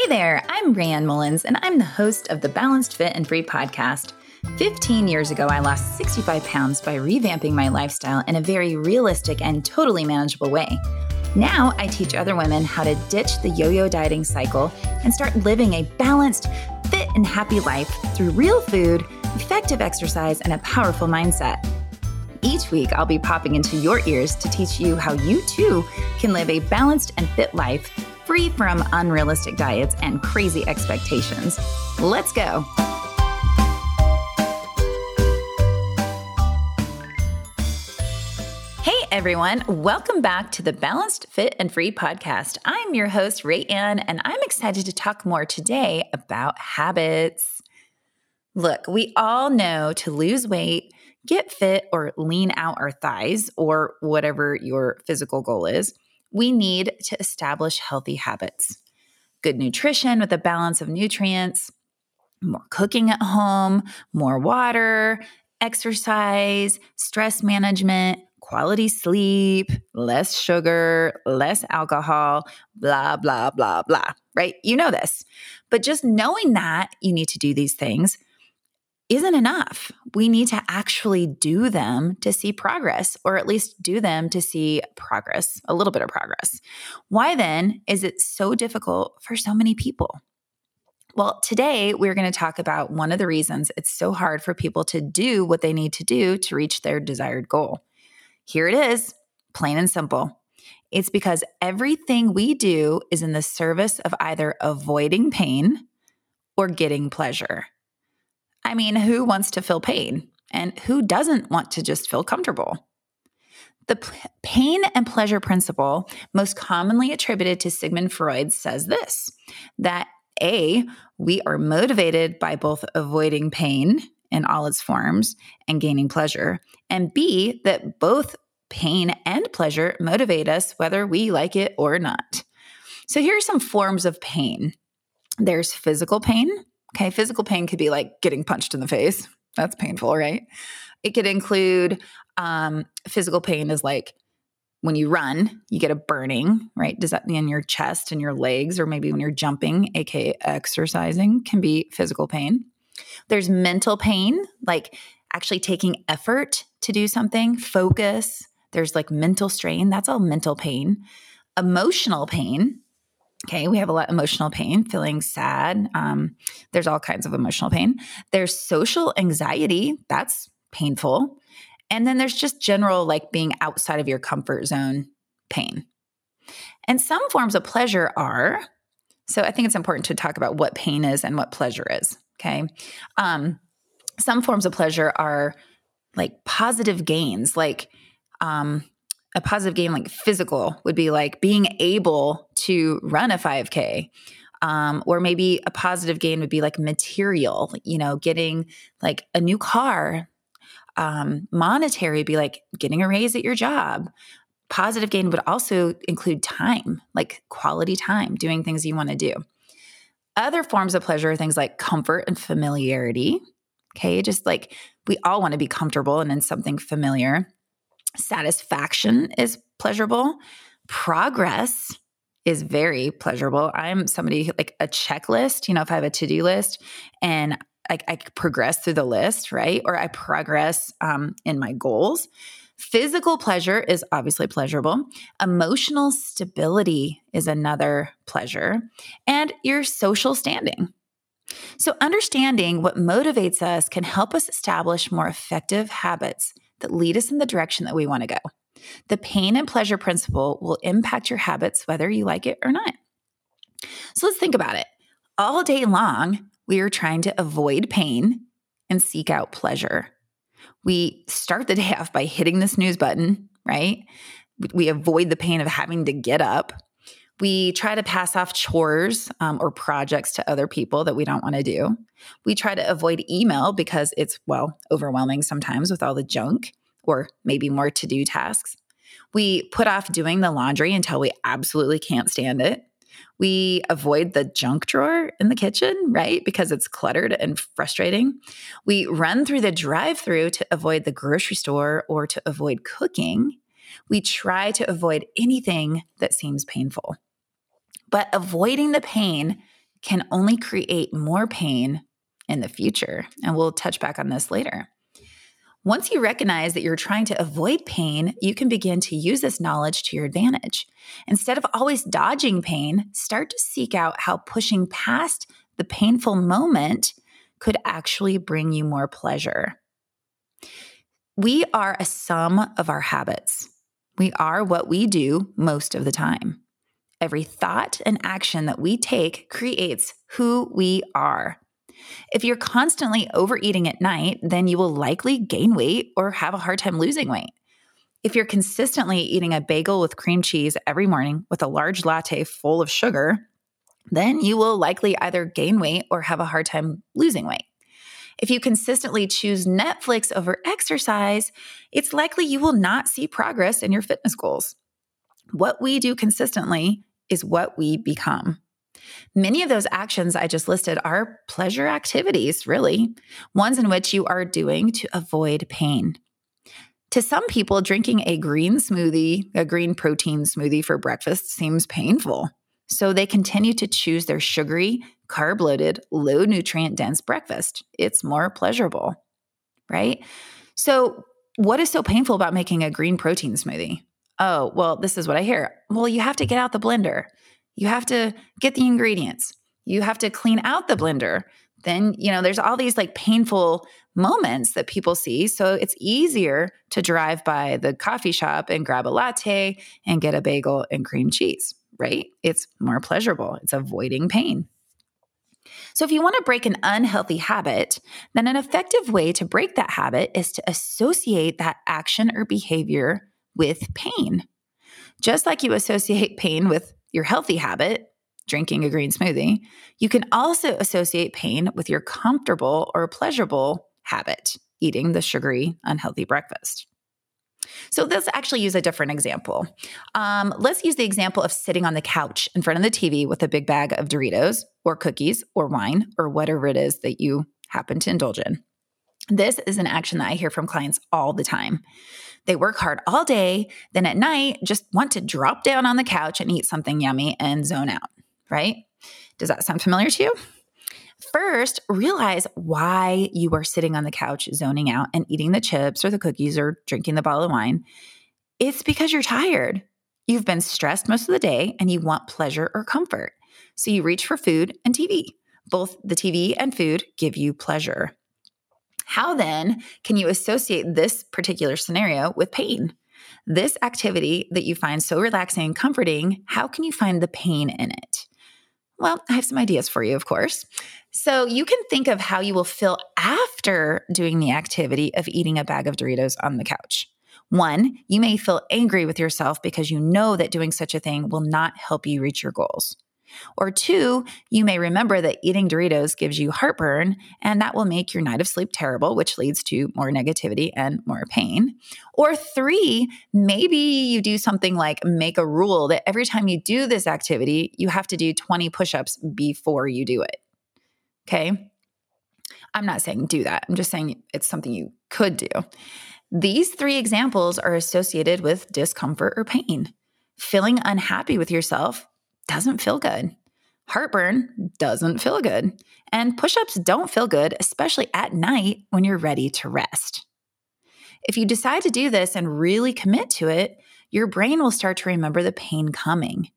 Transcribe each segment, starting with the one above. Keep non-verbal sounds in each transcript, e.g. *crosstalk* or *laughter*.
Hey there, I'm Rayanne Mullins, and I'm the host of the Balanced Fit and Free podcast. 15 years ago, I lost 65 pounds by revamping my lifestyle in a very realistic and totally manageable way. Now, I teach other women how to ditch the yo yo dieting cycle and start living a balanced, fit, and happy life through real food, effective exercise, and a powerful mindset. Each week, I'll be popping into your ears to teach you how you too can live a balanced and fit life free from unrealistic diets and crazy expectations. Let's go. Hey everyone, welcome back to the Balanced Fit and Free podcast. I'm your host, Rayanne, and I'm excited to talk more today about habits. Look, we all know to lose weight, get fit, or lean out our thighs, or whatever your physical goal is, we need to establish healthy habits. Good nutrition with a balance of nutrients, more cooking at home, more water, exercise, stress management, quality sleep, less sugar, less alcohol, blah, blah, blah, blah, right? You know this. But just knowing that you need to do these things isn't enough. We need to actually do them to see progress, or at least do them to see progress, a little bit of progress. Why then is it so difficult for so many people? Well, today we're going to talk about one of the reasons it's so hard for people to do what they need to do to reach their desired goal. Here it is, plain and simple. It's because everything we do is in the service of either avoiding pain or getting pleasure. I mean, who wants to feel pain? And who doesn't want to just feel comfortable? The p- pain and pleasure principle, most commonly attributed to Sigmund Freud, says this that A, we are motivated by both avoiding pain in all its forms and gaining pleasure, and B, that both pain and pleasure motivate us whether we like it or not. So here are some forms of pain there's physical pain, Okay, physical pain could be like getting punched in the face. That's painful, right? It could include um, physical pain is like when you run, you get a burning, right? Does that mean your chest and your legs, or maybe when you're jumping, aka exercising, can be physical pain. There's mental pain, like actually taking effort to do something, focus. There's like mental strain, that's all mental pain. Emotional pain, Okay, we have a lot of emotional pain, feeling sad. Um, there's all kinds of emotional pain. There's social anxiety, that's painful. And then there's just general, like being outside of your comfort zone pain. And some forms of pleasure are so I think it's important to talk about what pain is and what pleasure is. Okay. Um, some forms of pleasure are like positive gains, like um, a positive gain like physical would be like being able to run a 5k um, or maybe a positive gain would be like material you know getting like a new car um, monetary would be like getting a raise at your job. Positive gain would also include time like quality time doing things you want to do. Other forms of pleasure are things like comfort and familiarity okay? Just like we all want to be comfortable and in something familiar Satisfaction is pleasurable. Progress is very pleasurable. I'm somebody like a checklist, you know, if I have a to do list and I, I, progress through the list, right? Or I progress um, in my goals. Physical pleasure is obviously pleasurable. Emotional stability is another pleasure. And your social standing. So, understanding what motivates us can help us establish more effective habits that lead us in the direction that we want to go. The pain and pleasure principle will impact your habits whether you like it or not. So let's think about it. All day long, we are trying to avoid pain and seek out pleasure. We start the *laughs* day off by hitting the snooze button, right? We avoid the pain of having to get up. We try to pass off chores um, or projects to other people that we don't want to do. We try to avoid email because it's, well, overwhelming sometimes with all the junk or maybe more to do tasks. We put off doing the laundry until we absolutely can't stand it. We avoid the junk drawer in the kitchen, right? Because it's cluttered and frustrating. We run through the drive through to avoid the grocery store or to avoid cooking. We try to avoid anything that seems painful. But avoiding the pain can only create more pain in the future. And we'll touch back on this later. Once you recognize that you're trying to avoid pain, you can begin to use this knowledge to your advantage. Instead of always dodging pain, start to seek out how pushing past the painful moment could actually bring you more pleasure. We are a sum of our habits. We are what we do most of the time. Every thought and action that we take creates who we are. If you're constantly overeating at night, then you will likely gain weight or have a hard time losing weight. If you're consistently eating a bagel with cream cheese every morning with a large latte full of sugar, then you will likely either gain weight or have a hard time losing weight. If you consistently choose Netflix over exercise, it's likely you will not see progress in your fitness goals. What we do consistently is what we become. Many of those actions I just listed are pleasure activities, really, ones in which you are doing to avoid pain. To some people, drinking a green smoothie, a green protein smoothie for breakfast seems painful. So they continue to choose their sugary, carb loaded, low nutrient dense breakfast. It's more pleasurable, right? So, what is so painful about making a green protein smoothie? Oh, well, this is what I hear. Well, you have to get out the blender. You have to get the ingredients. You have to clean out the blender. Then, you know, there's all these like painful moments that people see. So it's easier to drive by the coffee shop and grab a latte and get a bagel and cream cheese, right? It's more pleasurable. It's avoiding pain. So, if you want to break an unhealthy habit, then an effective way to break that habit is to associate that action or behavior with pain. Just like you associate pain with your healthy habit, drinking a green smoothie, you can also associate pain with your comfortable or pleasurable habit, eating the sugary, unhealthy breakfast. So let's actually use a different example. Um, let's use the example of sitting on the couch in front of the TV with a big bag of Doritos or cookies or wine or whatever it is that you happen to indulge in. This is an action that I hear from clients all the time. They work hard all day, then at night just want to drop down on the couch and eat something yummy and zone out, right? Does that sound familiar to you? First, realize why you are sitting on the couch zoning out and eating the chips or the cookies or drinking the bottle of wine. It's because you're tired. You've been stressed most of the day and you want pleasure or comfort. So you reach for food and TV. Both the TV and food give you pleasure. How then can you associate this particular scenario with pain? This activity that you find so relaxing and comforting, how can you find the pain in it? Well, I have some ideas for you, of course. So you can think of how you will feel after doing the activity of eating a bag of Doritos on the couch. One, you may feel angry with yourself because you know that doing such a thing will not help you reach your goals. Or two, you may remember that eating Doritos gives you heartburn, and that will make your night of sleep terrible, which leads to more negativity and more pain. Or three, maybe you do something like make a rule that every time you do this activity, you have to do 20 push ups before you do it. Okay. I'm not saying do that. I'm just saying it's something you could do. These three examples are associated with discomfort or pain. Feeling unhappy with yourself doesn't feel good. Heartburn doesn't feel good. And push ups don't feel good, especially at night when you're ready to rest. If you decide to do this and really commit to it, your brain will start to remember the pain coming.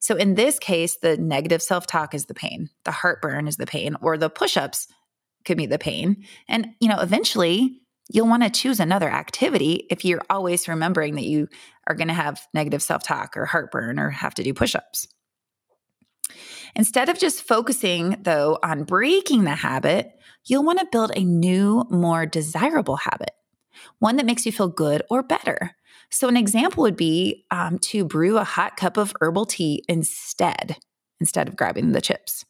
So in this case, the negative self talk is the pain, the heartburn is the pain, or the push ups could be the pain. And, you know, eventually you'll want to choose another activity if you're always remembering that you are going to have negative self talk or heartburn or have to do push ups. Instead of just focusing, though, on breaking the habit, you'll want to build a new, more desirable habit, one that makes you feel good or better. So, an example would be um, to brew a hot cup of herbal tea instead, instead of grabbing the chips.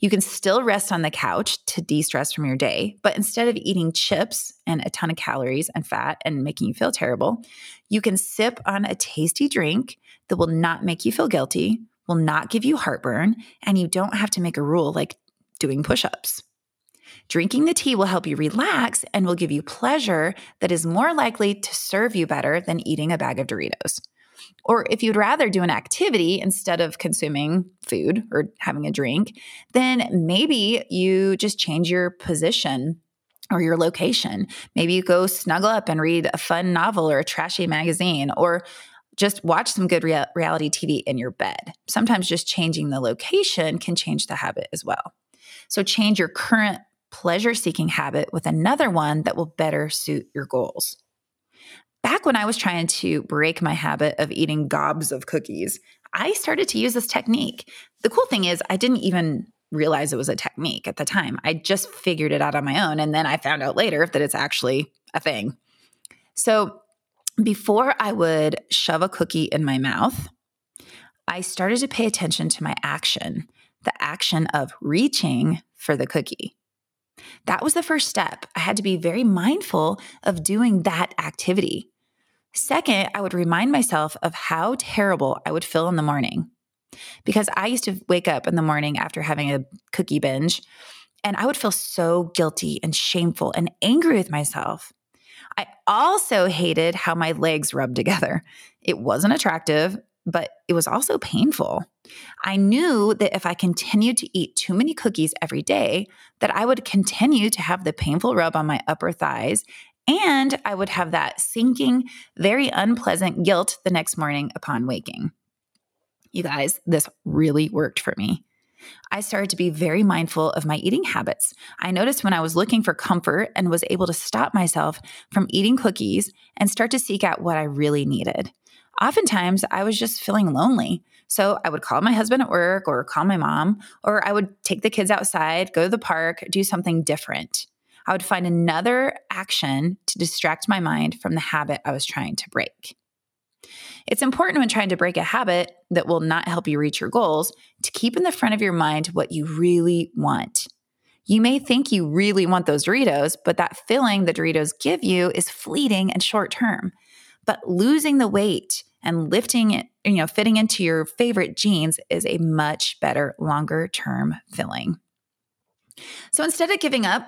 You can still rest on the couch to de stress from your day, but instead of eating chips and a ton of calories and fat and making you feel terrible, you can sip on a tasty drink that will not make you feel guilty will not give you heartburn, and you don't have to make a rule like doing push ups. Drinking the tea will help you relax and will give you pleasure that is more likely to serve you better than eating a bag of Doritos. Or if you'd rather do an activity instead of consuming food or having a drink, then maybe you just change your position or your location. Maybe you go snuggle up and read a fun novel or a trashy magazine, or just watch some good rea- reality TV in your bed. Sometimes just changing the location can change the habit as well. So change your current pleasure seeking habit with another one that will better suit your goals. Back when I was trying to break my habit of eating gobs of cookies, I started to use this technique. The cool thing is, I didn't even realize it was a technique at the time. I just figured it out on my own. And then I found out later that it's actually a thing. So before I would shove a cookie in my mouth, I started to pay attention to my action, the action of reaching for the cookie. That was the first step. I had to be very mindful of doing that activity. Second, I would remind myself of how terrible I would feel in the morning. Because I used to wake up in the morning after having a cookie binge, and I would feel so guilty and shameful and angry with myself. I also hated how my legs rubbed together. It wasn't attractive, but it was also painful. I knew that if I continued to eat too many cookies every day, that I would continue to have the painful rub on my upper thighs and I would have that sinking, very unpleasant guilt the next morning upon waking. You guys, this really worked for me. I started to be very mindful of my eating habits. I noticed when I was looking for comfort and was able to stop myself from eating cookies and start to seek out what I really needed. Oftentimes, I was just feeling lonely. So I would call my husband at work or call my mom, or I would take the kids outside, go to the park, do something different. I would find another action to distract my mind from the habit I was trying to break. It's important when trying to break a habit that will not help you reach your goals to keep in the front of your mind what you really want. You may think you really want those Doritos, but that feeling the Doritos give you is fleeting and short term. But losing the weight and lifting it, you know, fitting into your favorite jeans is a much better longer term feeling. So instead of giving up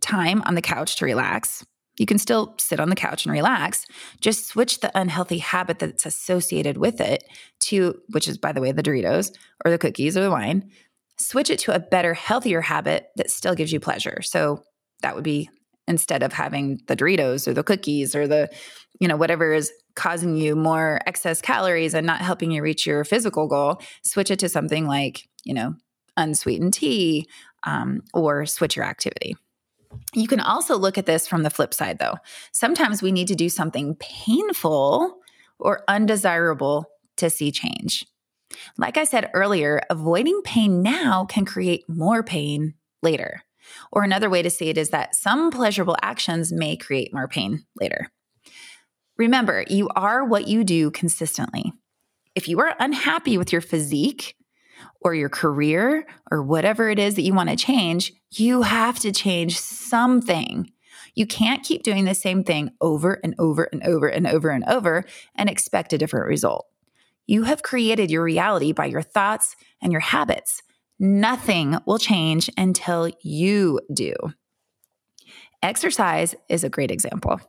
time on the couch to relax, you can still sit on the couch and relax. Just switch the unhealthy habit that's associated with it to, which is, by the way, the Doritos or the cookies or the wine. Switch it to a better, healthier habit that still gives you pleasure. So that would be instead of having the Doritos or the cookies or the, you know, whatever is causing you more excess calories and not helping you reach your physical goal, switch it to something like, you know, unsweetened tea um, or switch your activity. You can also look at this from the flip side, though. Sometimes we need to do something painful or undesirable to see change. Like I said earlier, avoiding pain now can create more pain later. Or another way to see it is that some pleasurable actions may create more pain later. Remember, you are what you do consistently. If you are unhappy with your physique, or your career or whatever it is that you want to change, you have to change something. You can't keep doing the same thing over and over and over and over and over and expect a different result. You have created your reality by your thoughts and your habits. Nothing will change until you do. Exercise is a great example.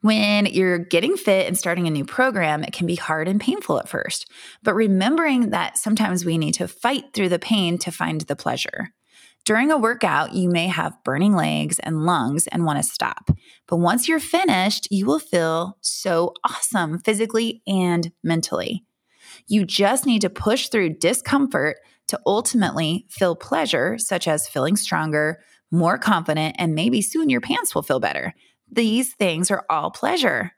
When you're getting fit and starting a new program, it can be hard and painful at first. But remembering that sometimes we need to fight through the pain to find the pleasure. During a workout, you may have burning legs and lungs and want to stop. But once you're finished, you will feel so awesome physically and mentally. You just need to push through discomfort to ultimately feel pleasure, such as feeling stronger, more confident, and maybe soon your pants will feel better. These things are all pleasure.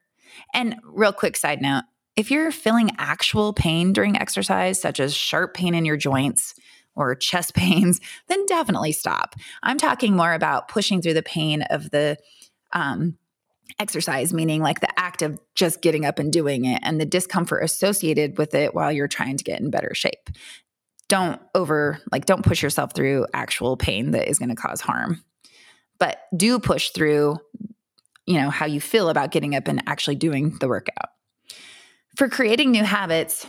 And real quick side note if you're feeling actual pain during exercise, such as sharp pain in your joints, or chest *laughs* pains, then definitely stop. I'm talking more about pushing through the pain of the um, exercise, meaning like the act of just getting up and doing it and the discomfort associated with it while you're trying to get in better shape. Don't over, like, don't push yourself through actual pain that is going to cause harm. But do push through you know, how you feel about getting up and actually doing the workout. For creating new habits,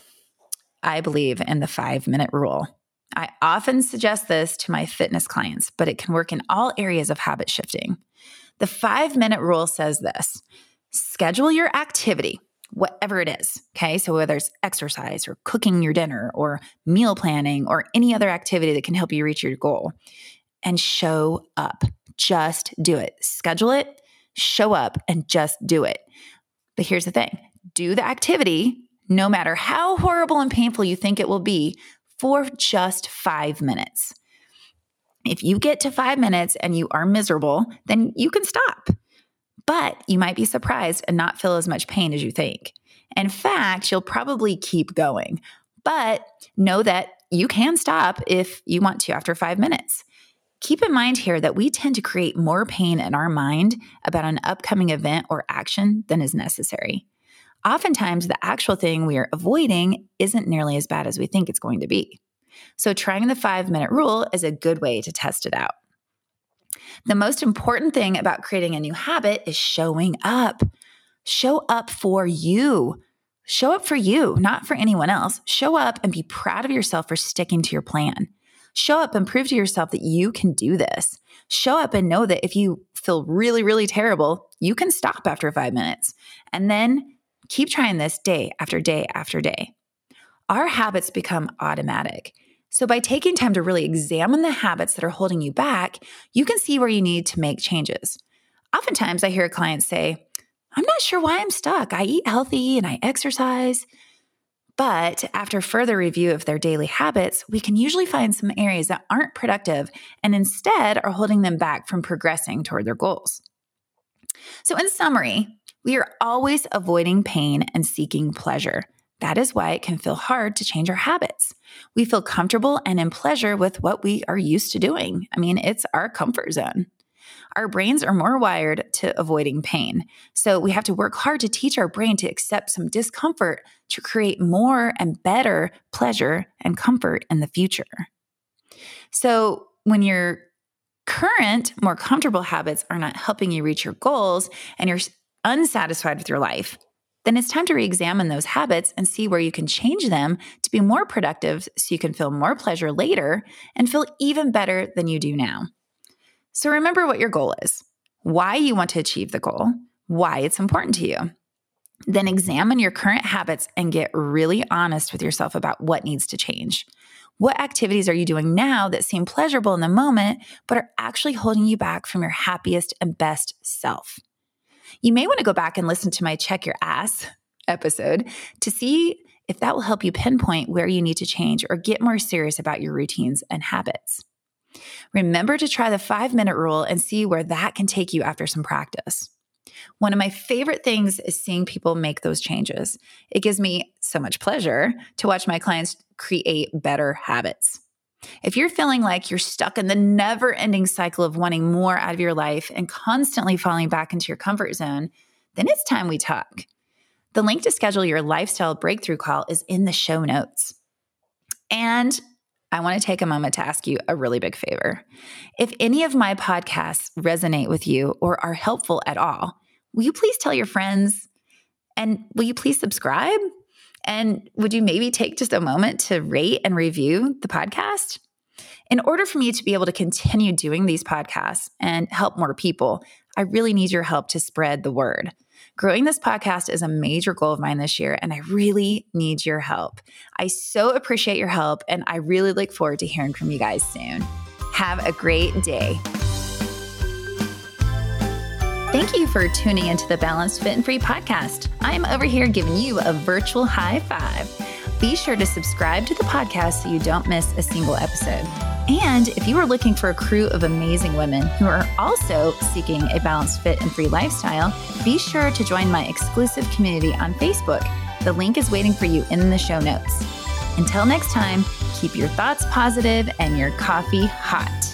I believe in the five minute rule. I often suggest this to my fitness clients, but it can work in all areas of habit shifting. The five minute rule says this schedule your activity, whatever it is. Okay. So whether it's exercise or cooking your dinner or meal planning or any other activity that can help you reach your goal, and show up. Just do it. Schedule it, show up, and just do it. But here's the thing do the activity, no matter how horrible and painful you think it will be, for just five minutes. If you get to five minutes and you are miserable, then you can stop. But you might be surprised and not feel as much pain as you think. In fact, you'll probably keep going. But know that you can stop if you want to after five minutes. Keep in mind here that we tend to create more pain in our mind about an upcoming event or action than is necessary. Oftentimes, the actual thing we are avoiding isn't nearly as bad as we think it's going to be. So, trying the five minute rule is a good way to test it out. The most important thing about creating a new habit is showing up. Show up for you. Show up for you, not for anyone else. Show up and be proud of yourself for sticking to your plan. Show up and prove to yourself that you can do this. Show up and know that if you feel really, really terrible, you can stop after five minutes and then keep trying this day after day after day. Our habits become automatic. So, by taking time to really examine the habits that are holding you back, you can see where you need to make changes. Oftentimes, I hear clients say, I'm not sure why I'm stuck. I eat healthy and I exercise. But after further review of their daily habits, we can usually find some areas that aren't productive and instead are holding them back from progressing toward their goals. So, in summary, we are always avoiding pain and seeking pleasure. That is why it can feel hard to change our habits. We feel comfortable and in pleasure with what we are used to doing. I mean, it's our comfort zone. Our brains are more wired to avoiding pain. So we have to work hard to teach our brain to accept some discomfort to create more and better pleasure and comfort in the future. So when your current, more comfortable habits are not helping you reach your goals and you're unsatisfied with your life, then it's time to re examine those habits and see where you can change them to be more productive so you can feel more pleasure later and feel even better than you do now. So remember what your goal is, why you want to achieve the goal, why it's important to you. Then examine your current habits and get really honest with yourself about what needs to change. What activities are you doing now that seem pleasurable in the moment, but are actually holding you back from your happiest and best self? You may want to go back and listen to my Check Your Ass episode to see if that will help you pinpoint where you need to change or get more serious about your routines and habits. Remember to try the five minute rule and see where that can take you after some practice. One of my favorite things is seeing people make those changes. It gives me so much pleasure to watch my clients create better habits. If you're feeling like you're stuck in the never ending cycle of wanting more out of your life and constantly falling back into your comfort zone, then it's time we talk. The link to schedule your lifestyle breakthrough call is in the show notes. And I want to take a moment to ask you a really big favor. If any of my podcasts resonate with you or are helpful at all, will you please tell your friends? And will you please subscribe? And would you maybe take just a moment to rate and review the podcast? In order for me to be able to continue doing these podcasts and help more people, I really need your help to spread the word. Growing this podcast is a major goal of mine this year, and I really need your help. I so appreciate your help, and I really look forward to hearing from you guys soon. Have a great day. Thank you for tuning into the Balanced Fit and Free podcast. I'm over here giving you a virtual high five. Be sure to subscribe to the podcast so you don't miss a single episode. And if you are looking for a crew of amazing women who are also seeking a balanced, fit, and free lifestyle, be sure to join my exclusive community on Facebook. The link is waiting for you in the show notes. Until next time, keep your thoughts positive and your coffee hot.